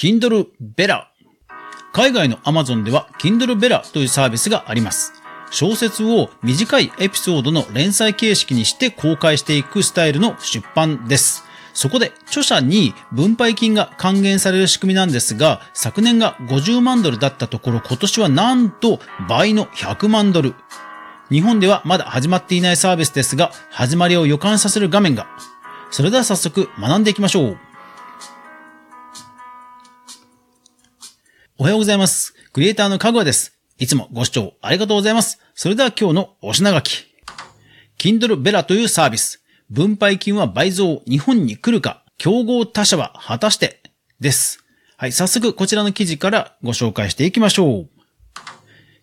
Kindle Bella。海外の Amazon では Kindle Bella というサービスがあります。小説を短いエピソードの連載形式にして公開していくスタイルの出版です。そこで著者に分配金が還元される仕組みなんですが、昨年が50万ドルだったところ今年はなんと倍の100万ドル。日本ではまだ始まっていないサービスですが、始まりを予感させる画面が。それでは早速学んでいきましょう。おはようございます。クリエイターのかぐわです。いつもご視聴ありがとうございます。それでは今日のお品書き。Kindle ベラというサービス。分配金は倍増。日本に来るか。競合他社は果たして。です。はい、早速こちらの記事からご紹介していきましょう。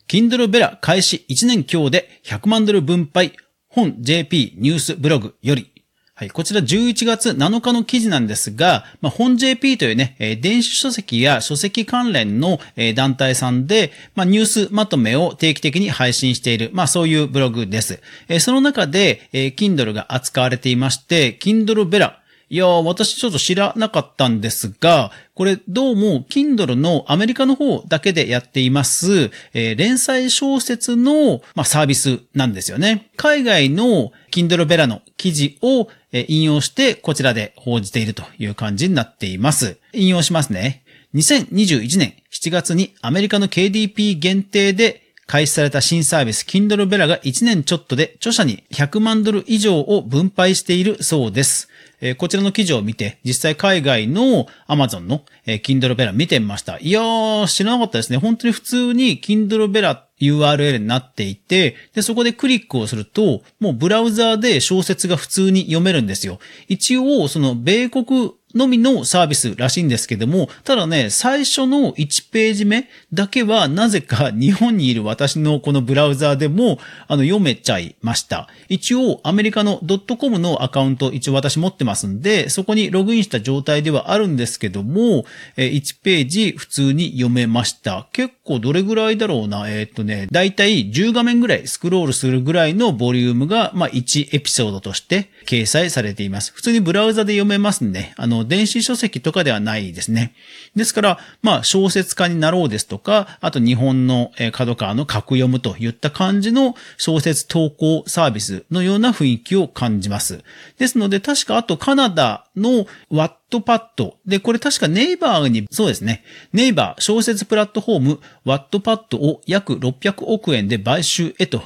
Kindle ベラ開始1年強で100万ドル分配。本 JP ニュースブログより。はい。こちら11月7日の記事なんですが、まあ、本 JP というね、え電子書籍や書籍関連の、え団体さんで、まあ、ニュースまとめを定期的に配信している、まあ、そういうブログです。えその中で、えー Kindle が扱われていまして、Kindle Bella。いやー、私ちょっと知らなかったんですが、これどうも Kindle のアメリカの方だけでやっています、えー連載小説の、まあ、サービスなんですよね。海外の Kindle Bella の記事をえー引用してこちらで報じているという感じになっています。引用しますね。2021年7月にアメリカの KDP 限定で開始された新サービス Kindle Bella が1年ちょっとで著者に100万ドル以上を分配しているそうです。えーこちらの記事を見て、実際海外の Amazon の、えー Kindle Bella 見てみました。いやー、知らなかったですね。本当に普通に Kindle Bella URL になっていて、で、そこでクリックをすると、もうブラウザーで小説が普通に読めるんですよ。一応、その米国のみのサービスらしいんですけども、ただね、最初の1ページ目だけはなぜか日本にいる私のこのブラウザーでもあの読めちゃいました。一応アメリカの .com のアカウント一応私持ってますんで、そこにログインした状態ではあるんですけども、1ページ普通に読めました。結構どれぐらいだろうな、えーっとね、だいたい10画面ぐらいスクロールするぐらいのボリュームが、まあ1エピソードとして掲載されています。普通にブラウザで読めますんで、あの、電子書籍とかではないですね。ですから、まあ、小説家になろうですとか、あと日本の、え、角川の格読むといった感じの小説投稿サービスのような雰囲気を感じます。ですので、確かあとカナダのワットパッド。で、これ確かネイバーに、そうですね。ネイバー小説プラットフォームワットパッドを約600億円で買収へと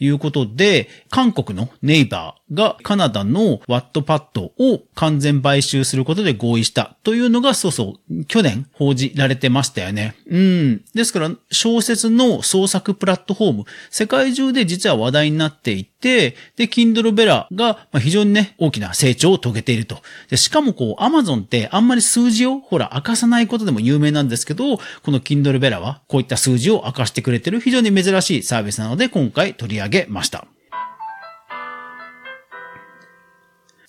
いうことで、韓国のネイバーがカナダのワットパッドを完全買収することで合意したというのが、そうそう、去年報じられてましたよね。うん。ですから、小説の創作プラットフォーム、世界中で実は話題になっていて、で、Kindle Bella がまあ非常にね、大きな成長を遂げていると。でしかもこう、Amazon ってあんまり数字を、ほら、明かさないことでも有名なんですけど、この Kindle Bella はこういった数字を明かしてくれてる非常に珍しいサービスなので、今回取り上げました。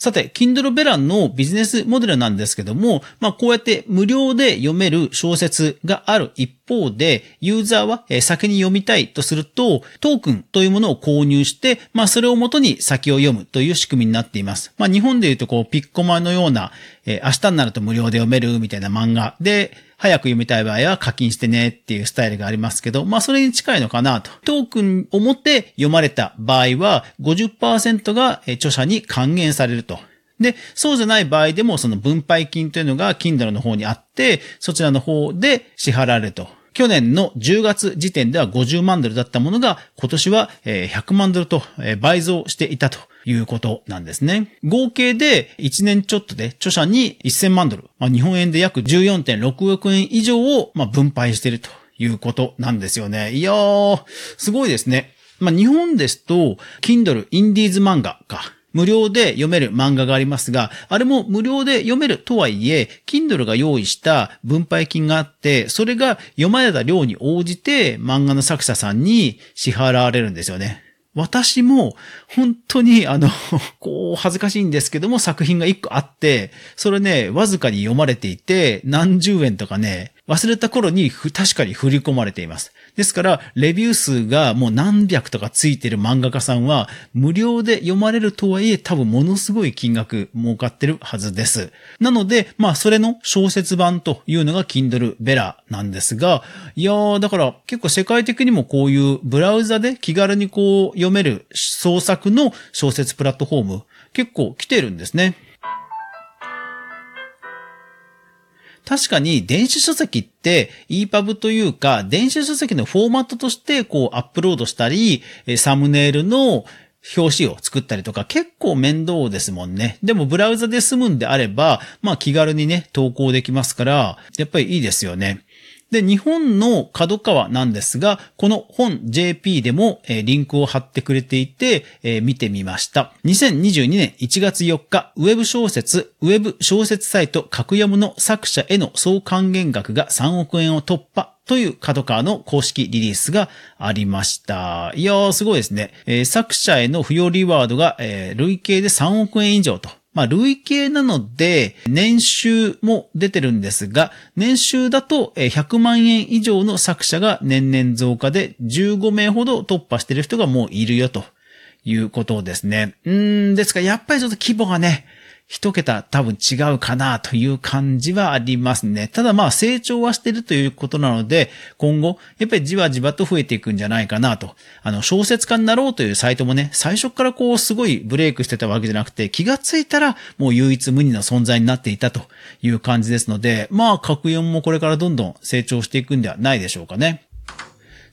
さて、Kindle Bella のビジネスモデルなんですけども、まあこうやって無料で読める小説がある一方で、ユーザーは先に読みたいとすると、トークンというものを購入して、まあそれをもとに先を読むという仕組みになっています。まあ日本で言うとこう、ピッコマのような、え明日になると無料で読めるみたいな漫画で、早く読みたい場合は課金してねっていうスタイルがありますけど、まあそれに近いのかなと。トークンを持って読まれた場合は50%が著者に還元されると。で、そうじゃない場合でもその分配金というのが Kindle の方にあって、そちらの方で支払われると。去年の10月時点では50万ドルだったものが今年は100万ドルと倍増していたということなんですね。合計で1年ちょっとで著者に1000万ドル、まあ、日本円で約14.6億円以上を分配しているということなんですよね。いやー、すごいですね。まあ、日本ですと、Kindle インディーズ漫画か。無料で読める漫画がありますが、あれも無料で読めるとはいえ、Kindle が用意した分配金があって、それが読まれた量に応じて漫画の作者さんに支払われるんですよね。私も本当にあの、こう恥ずかしいんですけども作品が一個あって、それね、わずかに読まれていて、何十円とかね、忘れた頃に確かに振り込まれています。ですから、レビュー数がもう何百とかついてる漫画家さんは、無料で読まれるとはいえ、多分ものすごい金額儲かってるはずです。なので、まあ、それの小説版というのが Kindle ベラなんですが、いやー、だから結構世界的にもこういうブラウザで気軽にこう読める創作の小説プラットフォーム、結構来てるんですね。確かに電子書籍って EPUB というか、電子書籍のフォーマットとしてこうアップロードしたり、サムネイルの表紙を作ったりとか結構面倒ですもんね。でもブラウザで済むんであれば、まあ気軽にね、投稿できますから、やっぱりいいですよね。で、日本の角川なんですが、この本 JP でも、えー、リンクを貼ってくれていて、えー、見てみました。2022年1月4日、ウェブ小説、ウェブ小説サイト格読むの作者への総還元額が3億円を突破という角川の公式リリースがありました。いやー、すごいですね。えー、作者への付与リワードが、えー、累計で3億円以上とまあ、累計なので、年収も出てるんですが、年収だと100万円以上の作者が年々増加で15名ほど突破してる人がもういるよということですね。うん、ですか、やっぱりちょっと規模がね、一桁多分違うかなという感じはありますね。ただまあ成長はしてるということなので、今後、やっぱりじわじわと増えていくんじゃないかなと。あの、小説家になろうというサイトもね、最初からこうすごいブレイクしてたわけじゃなくて、気がついたらもう唯一無二の存在になっていたという感じですので、まあ、格4もこれからどんどん成長していくんではないでしょうかね。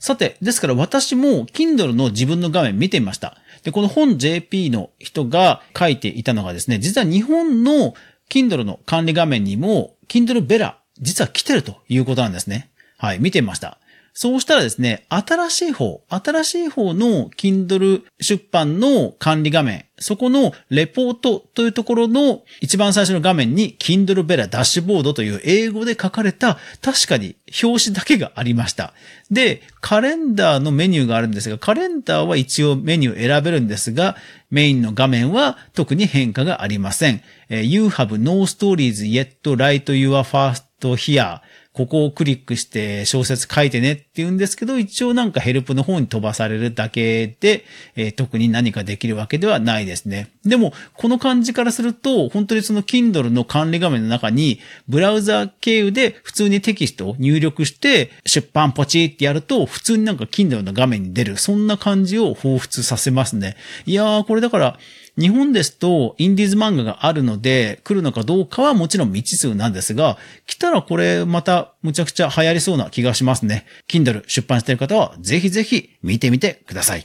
さて、ですから私も Kindle の自分の画面見てみました。で、この本 JP の人が書いていたのがですね、実は日本の Kindle の管理画面にも Kindle Bella 実は来てるということなんですね。はい、見てみました。そうしたらですね、新しい方、新しい方の Kindle 出版の管理画面、そこのレポートというところの一番最初の画面に Kindle Bella ダッシュボードという英語で書かれた確かに表紙だけがありました。で、カレンダーのメニューがあるんですが、カレンダーは一応メニュー選べるんですが、メインの画面は特に変化がありません。You have no stories yet write your first here ここをクリックして小説書いてねって言うんですけど、一応なんかヘルプの方に飛ばされるだけで、えー、特に何かできるわけではないですね。でも、この感じからすると、本当にその Kindle の管理画面の中に、ブラウザ経由で普通にテキストを入力して、出版ポチってやると、普通になんか Kindle の画面に出る。そんな感じを彷彿させますね。いやー、これだから、日本ですとインディーズ漫画があるので来るのかどうかはもちろん未知数なんですが、来たらこれまたむちゃくちゃ流行りそうな気がしますね。Kindle 出版している方はぜひぜひ見てみてください。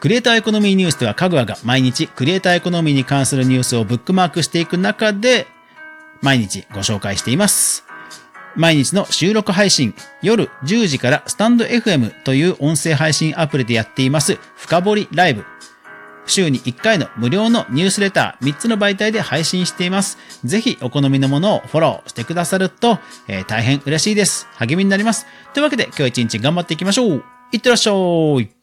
クリエイターエコノミーニュースでは、かぐわが毎日クリエイターエコノミーに関するニュースをブックマークしていく中で、毎日ご紹介しています。毎日の収録配信、夜10時からスタンド FM という音声配信アプリでやっています、深掘りライブ。週に1回の無料のニュースレター3つの媒体で配信しています。ぜひお好みのものをフォローしてくださると、えー、大変嬉しいです。励みになります。というわけで今日一日頑張っていきましょう。いってらっしゃい。